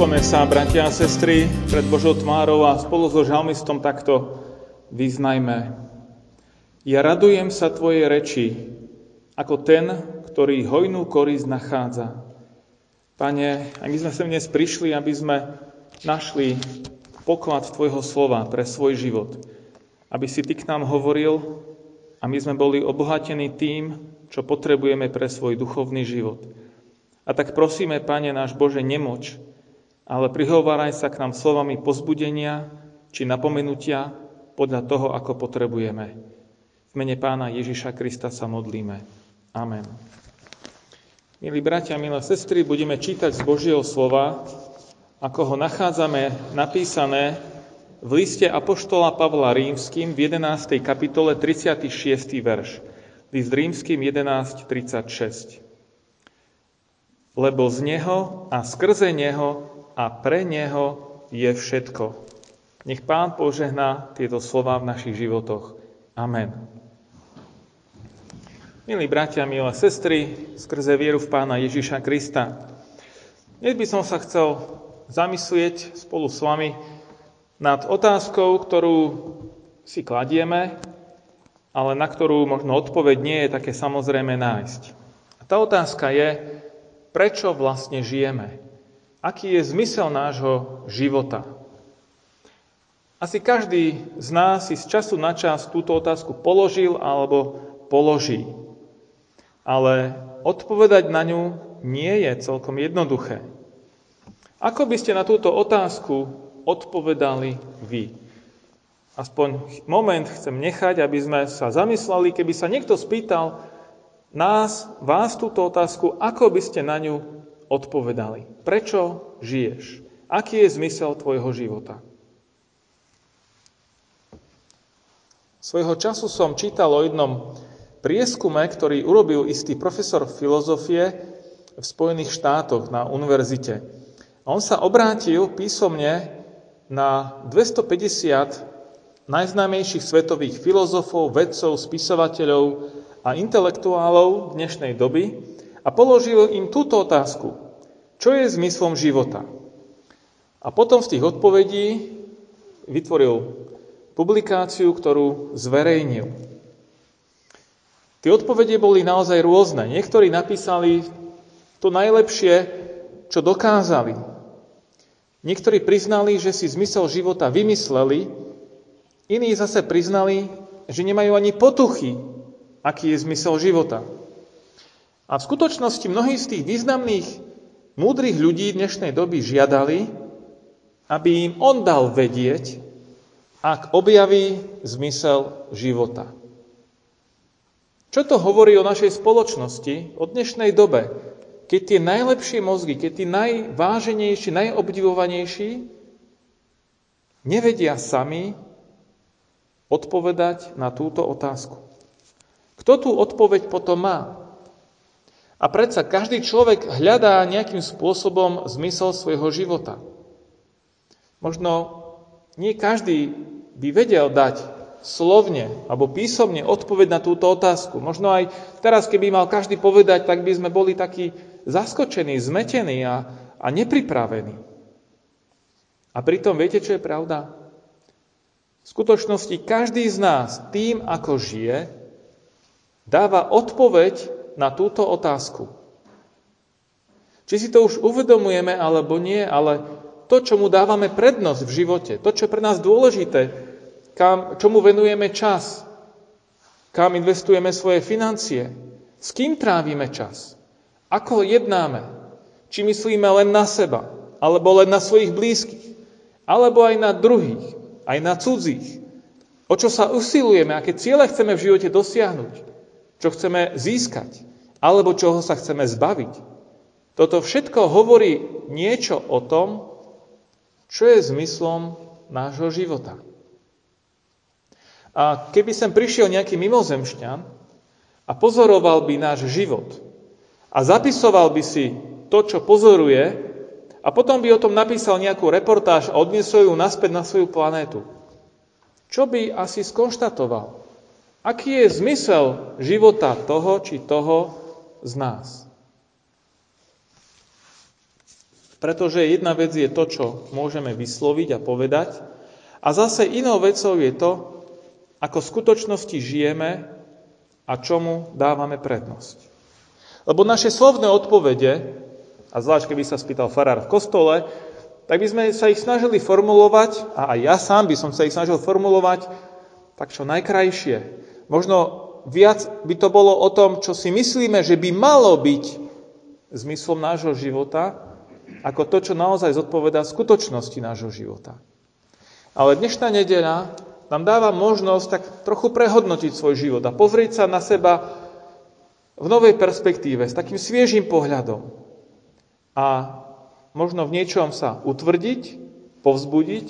Sklome sa, bratia a sestry, pred Božou tvárou a spolu so žalmistom takto vyznajme. Ja radujem sa Tvojej reči, ako ten, ktorý hojnú korisť nachádza. Pane, ak my sme sem dnes prišli, aby sme našli poklad Tvojho slova pre svoj život, aby si Ty k nám hovoril a my sme boli obohatení tým, čo potrebujeme pre svoj duchovný život. A tak prosíme, Pane náš Bože, nemoč, ale prihováraj sa k nám slovami pozbudenia či napomenutia podľa toho, ako potrebujeme. V mene pána Ježiša Krista sa modlíme. Amen. Milí bratia, milé sestry, budeme čítať z Božieho slova, ako ho nachádzame napísané v liste Apoštola Pavla Rímským v 11. kapitole 36. verš. List Rímským 11.36. Lebo z Neho a skrze Neho a pre Neho je všetko. Nech Pán požehná tieto slova v našich životoch. Amen. Milí bratia, milé sestry, skrze vieru v Pána Ježiša Krista. Dnes by som sa chcel zamyslieť spolu s vami nad otázkou, ktorú si kladieme, ale na ktorú možno odpoveď nie je také samozrejme nájsť. A tá otázka je, prečo vlastne žijeme? Aký je zmysel nášho života? Asi každý z nás si z času na čas túto otázku položil alebo položí. Ale odpovedať na ňu nie je celkom jednoduché. Ako by ste na túto otázku odpovedali vy? Aspoň moment chcem nechať, aby sme sa zamysleli, keby sa niekto spýtal nás, vás túto otázku, ako by ste na ňu odpovedali. Prečo žiješ? Aký je zmysel tvojho života? Svojho času som čítal o jednom prieskume, ktorý urobil istý profesor filozofie v Spojených štátoch na univerzite. On sa obrátil písomne na 250 najznámejších svetových filozofov, vedcov, spisovateľov a intelektuálov dnešnej doby a položil im túto otázku. Čo je zmyslom života? A potom z tých odpovedí vytvoril publikáciu, ktorú zverejnil. Tie odpovede boli naozaj rôzne. Niektorí napísali to najlepšie, čo dokázali. Niektorí priznali, že si zmysel života vymysleli, iní zase priznali, že nemajú ani potuchy, aký je zmysel života. A v skutočnosti mnohí z tých významných múdrych ľudí dnešnej doby žiadali, aby im on dal vedieť, ak objaví zmysel života. Čo to hovorí o našej spoločnosti, o dnešnej dobe, keď tie najlepšie mozgy, keď tí najváženejší, najobdivovanejší nevedia sami odpovedať na túto otázku. Kto tú odpoveď potom má? A predsa každý človek hľadá nejakým spôsobom zmysel svojho života. Možno nie každý by vedel dať slovne alebo písomne odpoveď na túto otázku. Možno aj teraz, keby mal každý povedať, tak by sme boli takí zaskočení, zmetení a, a nepripravení. A pritom viete, čo je pravda? V skutočnosti každý z nás tým, ako žije, dáva odpoveď na túto otázku. Či si to už uvedomujeme alebo nie, ale to, čo mu dávame prednosť v živote, to, čo je pre nás dôležité, kam, čomu venujeme čas, kam investujeme svoje financie, s kým trávime čas, ako jednáme, či myslíme len na seba, alebo len na svojich blízkych, alebo aj na druhých, aj na cudzích, o čo sa usilujeme, aké ciele chceme v živote dosiahnuť čo chceme získať, alebo čoho sa chceme zbaviť. Toto všetko hovorí niečo o tom, Čo je zmyslom nášho života? A keby sem prišiel nejaký mimozemšťan a pozoroval by náš život a zapisoval by si to, čo pozoruje a potom by o tom napísal nejakú reportáž a odniesol ju naspäť na svoju planétu, čo by asi skonštatoval? Aký je zmysel života toho či toho z nás? Pretože jedna vec je to, čo môžeme vysloviť a povedať, a zase inou vecou je to, ako v skutočnosti žijeme a čomu dávame prednosť. Lebo naše slovné odpovede, a zvlášť keby sa spýtal farár v kostole, tak by sme sa ich snažili formulovať, a aj ja sám by som sa ich snažil formulovať, tak čo najkrajšie. Možno viac by to bolo o tom, čo si myslíme, že by malo byť zmyslom nášho života, ako to, čo naozaj zodpovedá skutočnosti nášho života. Ale dnešná nedeľa nám dáva možnosť tak trochu prehodnotiť svoj život a pozrieť sa na seba v novej perspektíve, s takým sviežým pohľadom. A možno v niečom sa utvrdiť, povzbudiť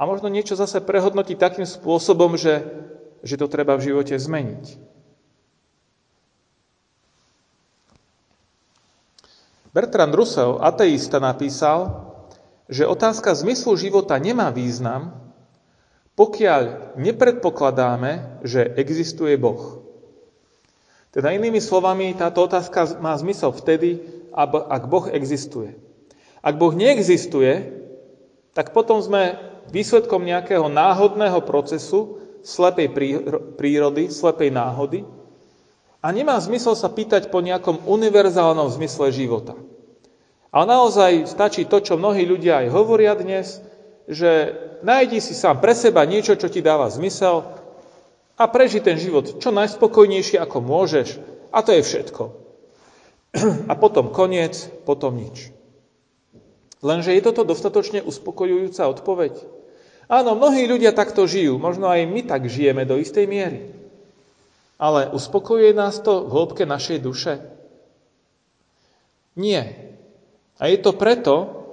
a možno niečo zase prehodnotiť takým spôsobom, že, že to treba v živote zmeniť. Bertrand Russell, ateista, napísal, že otázka zmyslu života nemá význam, pokiaľ nepredpokladáme, že existuje Boh. Teda inými slovami, táto otázka má zmysel vtedy, ak Boh existuje. Ak Boh neexistuje, tak potom sme výsledkom nejakého náhodného procesu, slepej prírody, slepej náhody, a nemá zmysel sa pýtať po nejakom univerzálnom zmysle života. A naozaj stačí to, čo mnohí ľudia aj hovoria dnes, že nájdi si sám pre seba niečo, čo ti dáva zmysel a preži ten život čo najspokojnejšie, ako môžeš. A to je všetko. A potom koniec, potom nič. Lenže je toto dostatočne uspokojujúca odpoveď? Áno, mnohí ľudia takto žijú, možno aj my tak žijeme do istej miery. Ale uspokojuje nás to v hĺbke našej duše? Nie. A je to preto,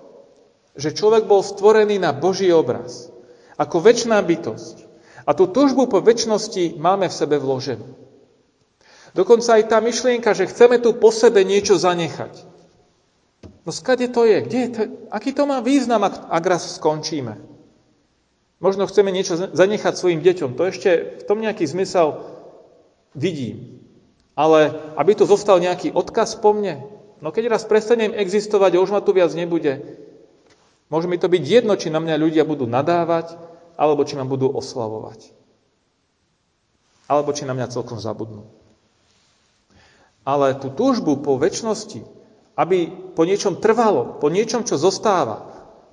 že človek bol stvorený na Boží obraz. Ako väčšiná bytosť. A tú túžbu po väčšnosti máme v sebe vloženú. Dokonca aj tá myšlienka, že chceme tu po sebe niečo zanechať. No skade to je? Kde je to? Aký to má význam, ak, raz skončíme? Možno chceme niečo zanechať svojim deťom. To ešte v tom nejaký zmysel vidím. Ale aby tu zostal nejaký odkaz po mne, no keď raz prestanem existovať a už ma tu viac nebude, môže mi to byť jedno, či na mňa ľudia budú nadávať, alebo či ma budú oslavovať. Alebo či na mňa celkom zabudnú. Ale tú túžbu po väčšnosti, aby po niečom trvalo, po niečom, čo zostáva,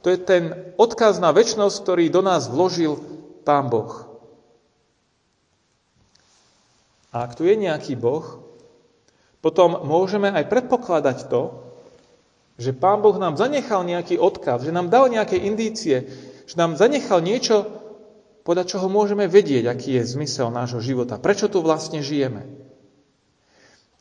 to je ten odkaz na väčšnosť, ktorý do nás vložil Pán Boh. A ak tu je nejaký Boh, potom môžeme aj predpokladať to, že Pán Boh nám zanechal nejaký odkaz, že nám dal nejaké indície, že nám zanechal niečo, podľa čoho môžeme vedieť, aký je zmysel nášho života, prečo tu vlastne žijeme.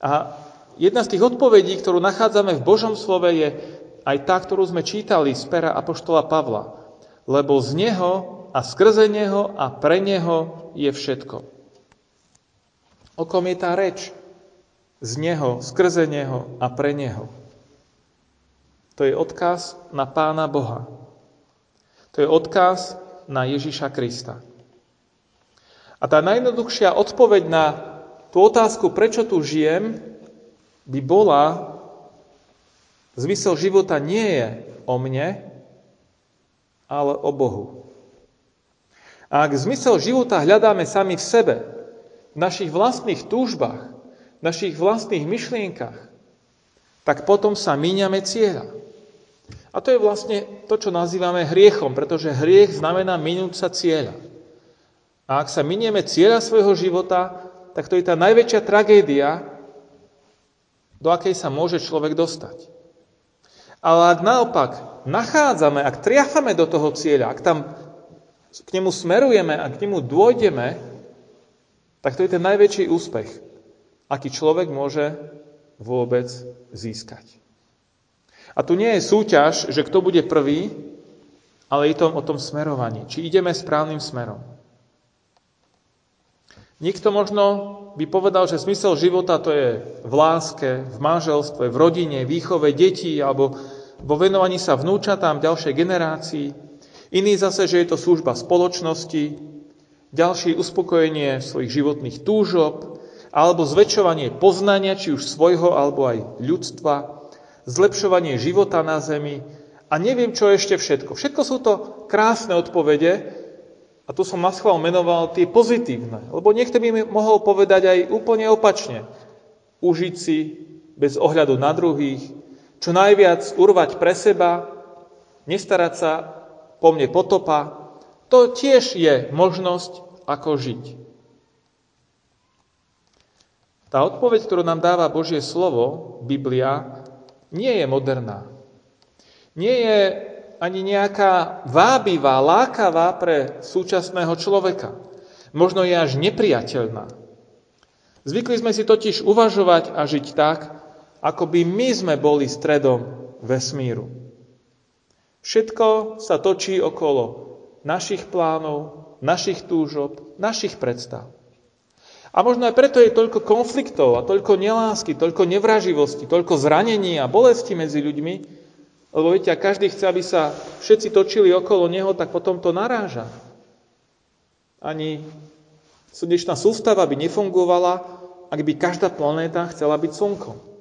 A jedna z tých odpovedí, ktorú nachádzame v Božom slove, je aj tá, ktorú sme čítali z pera Apoštola Pavla. Lebo z Neho a skrze Neho a pre Neho je všetko. O kom je tá reč? Z Neho, skrze Neho a pre Neho. To je odkaz na Pána Boha. To je odkaz na Ježiša Krista. A tá najjednoduchšia odpoveď na tú otázku, prečo tu žijem, by bola, zmysel života nie je o mne, ale o Bohu. A ak zmysel života hľadáme sami v sebe, v našich vlastných túžbách, v našich vlastných myšlienkach, tak potom sa míňame cieľa. A to je vlastne to, čo nazývame hriechom, pretože hriech znamená minúť sa cieľa. A ak sa minieme cieľa svojho života, tak to je tá najväčšia tragédia, do akej sa môže človek dostať. Ale ak naopak nachádzame, ak triafame do toho cieľa, ak tam k nemu smerujeme a k nemu dôjdeme, tak to je ten najväčší úspech, aký človek môže vôbec získať. A tu nie je súťaž, že kto bude prvý, ale je to o tom smerovaní. Či ideme správnym smerom. Niekto možno by povedal, že zmysel života to je v láske, v manželstve, v rodine, výchove detí alebo vo venovaní sa vnúčatám ďalšej generácii. Iný zase, že je to služba spoločnosti, ďalšie uspokojenie svojich životných túžob alebo zväčšovanie poznania, či už svojho alebo aj ľudstva, zlepšovanie života na zemi a neviem čo ešte všetko. Všetko sú to krásne odpovede, a tu som naschval menoval tie pozitívne, lebo niekto by mi mohol povedať aj úplne opačne. Užiť si bez ohľadu na druhých, čo najviac urvať pre seba, nestarať sa po mne potopa, to tiež je možnosť, ako žiť. Tá odpoveď, ktorú nám dáva Božie slovo, Biblia, nie je moderná. Nie je ani nejaká vábivá, lákavá pre súčasného človeka. Možno je až nepriateľná. Zvykli sme si totiž uvažovať a žiť tak, ako by my sme boli stredom vesmíru. Všetko sa točí okolo našich plánov, našich túžob, našich predstav. A možno aj preto je toľko konfliktov a toľko nelásky, toľko nevraživosti, toľko zranení a bolesti medzi ľuďmi, lebo viete, a každý chce, aby sa všetci točili okolo neho, tak potom to naráža. Ani slnečná sústava by nefungovala, ak by každá planéta chcela byť slnkom.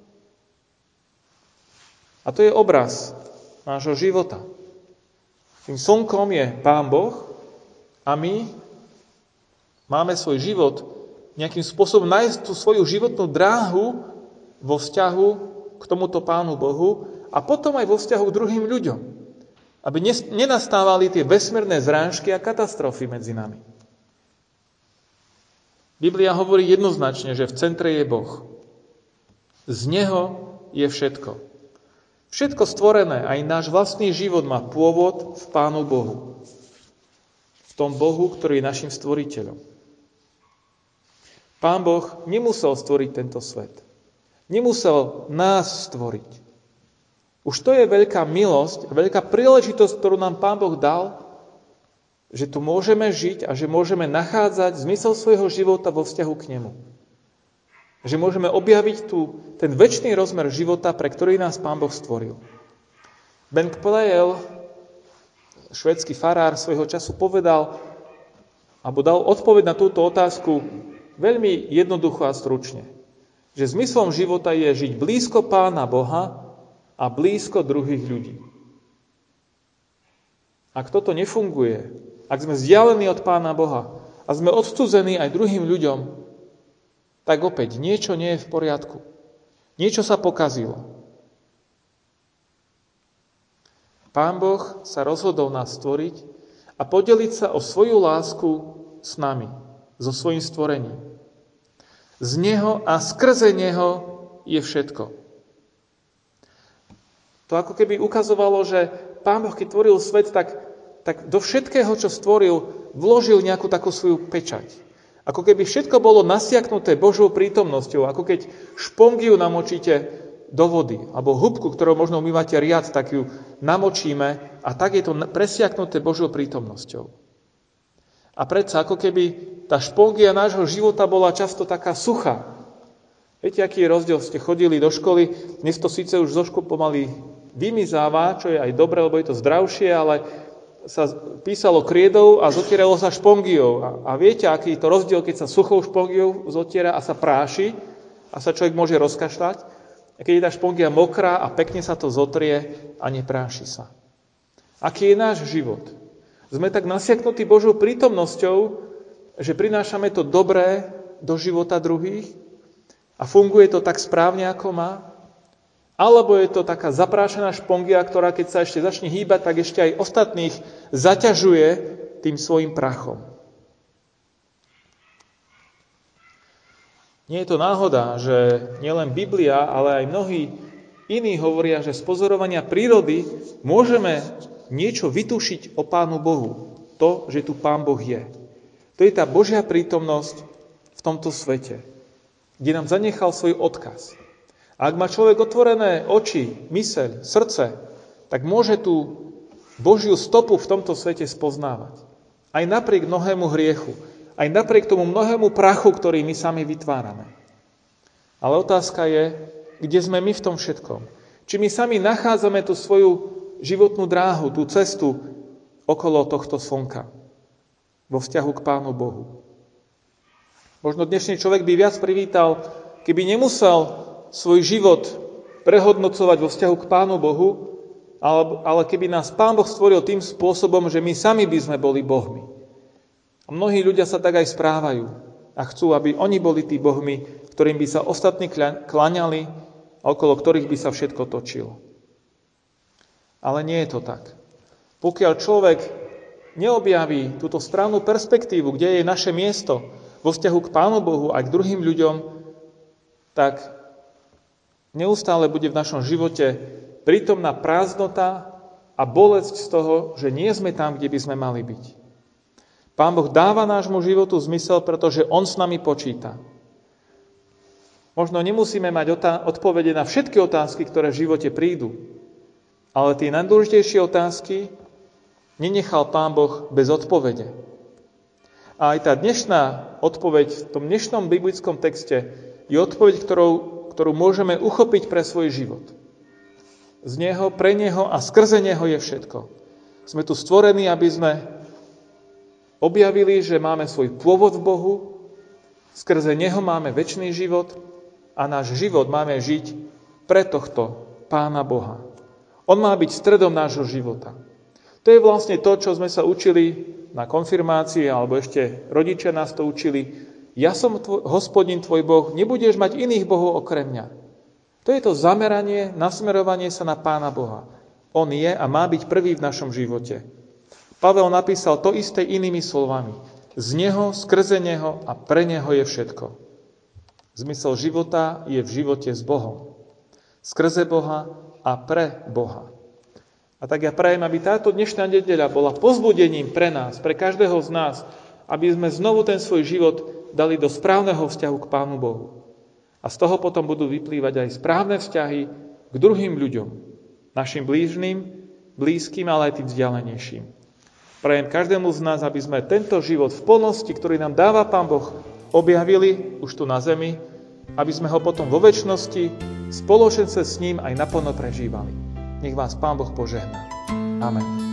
A to je obraz nášho života. Tým slnkom je Pán Boh a my máme svoj život nejakým spôsobom nájsť tú svoju životnú dráhu vo vzťahu k tomuto Pánu Bohu a potom aj vo vzťahu k druhým ľuďom. Aby nenastávali tie vesmírne zrážky a katastrofy medzi nami. Biblia hovorí jednoznačne, že v centre je Boh. Z Neho je všetko. Všetko stvorené, aj náš vlastný život má pôvod v Pánu Bohu. V tom Bohu, ktorý je našim stvoriteľom. Pán Boh nemusel stvoriť tento svet. Nemusel nás stvoriť. Už to je veľká milosť, veľká príležitosť, ktorú nám Pán Boh dal, že tu môžeme žiť a že môžeme nachádzať zmysel svojho života vo vzťahu k Nemu. Že môžeme objaviť tu ten väčší rozmer života, pre ktorý nás Pán Boh stvoril. Ben Kplejel, švedský farár, svojho času povedal, alebo dal odpoveď na túto otázku veľmi jednoducho a stručne. Že zmyslom života je žiť blízko Pána Boha a blízko druhých ľudí. Ak toto nefunguje, ak sme vzdialení od Pána Boha a sme odcudzení aj druhým ľuďom, tak opäť niečo nie je v poriadku. Niečo sa pokazilo. Pán Boh sa rozhodol nás stvoriť a podeliť sa o svoju lásku s nami, so svojím stvorením. Z Neho a skrze Neho je všetko. To ako keby ukazovalo, že Pán Boh, keď tvoril svet, tak, tak do všetkého, čo stvoril, vložil nejakú takú svoju pečať. Ako keby všetko bolo nasiaknuté Božou prítomnosťou, ako keď špongiu namočíte do vody, alebo hubku, ktorou možno umývate riad, tak ju namočíme a tak je to presiaknuté Božou prítomnosťou. A predsa ako keby tá špongia nášho života bola často taká suchá. Viete, aký je rozdiel? Ste chodili do školy, dnes to síce už zo škôl pomaly vymizáva, čo je aj dobre, lebo je to zdravšie, ale sa písalo kriedou a zotieralo sa špongiou. A, a viete, aký je to rozdiel, keď sa suchou špongiou zotiera a sa práši a sa človek môže rozkašľať. A keď je tá špongia mokrá a pekne sa to zotrie a nepráši sa. Aký je náš život? Sme tak nasiaknutí Božou prítomnosťou, že prinášame to dobré do života druhých a funguje to tak správne, ako má? Alebo je to taká zaprášená špongia, ktorá keď sa ešte začne hýbať, tak ešte aj ostatných zaťažuje tým svojim prachom. Nie je to náhoda, že nielen Biblia, ale aj mnohí iní hovoria, že z pozorovania prírody môžeme niečo vytušiť o Pánu Bohu. To, že tu Pán Boh je. To je tá Božia prítomnosť v tomto svete, kde nám zanechal svoj odkaz. Ak má človek otvorené oči, myseľ, srdce, tak môže tú Božiu stopu v tomto svete spoznávať. Aj napriek mnohému hriechu, aj napriek tomu mnohému prachu, ktorý my sami vytvárame. Ale otázka je, kde sme my v tom všetkom. Či my sami nachádzame tú svoju životnú dráhu, tú cestu okolo tohto slnka vo vzťahu k Pánu Bohu. Možno dnešný človek by viac privítal, keby nemusel svoj život prehodnocovať vo vzťahu k Pánu Bohu, ale, ale keby nás Pán Boh stvoril tým spôsobom, že my sami by sme boli Bohmi. A mnohí ľudia sa tak aj správajú a chcú, aby oni boli tí Bohmi, ktorým by sa ostatní klaňali a okolo ktorých by sa všetko točilo. Ale nie je to tak. Pokiaľ človek neobjaví túto správnu perspektívu, kde je naše miesto vo vzťahu k Pánu Bohu a k druhým ľuďom, tak neustále bude v našom živote prítomná prázdnota a bolesť z toho, že nie sme tam, kde by sme mali byť. Pán Boh dáva nášmu životu zmysel, pretože On s nami počíta. Možno nemusíme mať odpovede na všetky otázky, ktoré v živote prídu, ale tie najdôležitejšie otázky nenechal Pán Boh bez odpovede. A aj tá dnešná odpoveď v tom dnešnom biblickom texte je odpoveď, ktorou, ktorú môžeme uchopiť pre svoj život. Z Neho, pre Neho a skrze Neho je všetko. Sme tu stvorení, aby sme objavili, že máme svoj pôvod v Bohu, skrze Neho máme väčší život a náš život máme žiť pre tohto Pána Boha. On má byť stredom nášho života. To je vlastne to, čo sme sa učili na konfirmácii, alebo ešte rodičia nás to učili. Ja som tvoj, hospodin tvoj Boh, nebudeš mať iných bohov okrem mňa. To je to zameranie, nasmerovanie sa na Pána Boha. On je a má byť prvý v našom živote. Pavel napísal to isté inými slovami. Z Neho, skrze Neho a pre Neho je všetko. Zmysel života je v živote s Bohom. Skrze Boha a pre Boha. A tak ja prajem, aby táto dnešná nedeľa bola pozbudením pre nás, pre každého z nás, aby sme znovu ten svoj život dali do správneho vzťahu k Pánu Bohu. A z toho potom budú vyplývať aj správne vzťahy k druhým ľuďom, našim blížným, blízkym, ale aj tým vzdialenejším. Prajem každému z nás, aby sme tento život v plnosti, ktorý nám dáva Pán Boh, objavili už tu na zemi, aby sme ho potom vo väčšnosti spoločence s ním aj naplno prežívali. Nech vás Pán Boh požehná. Amen.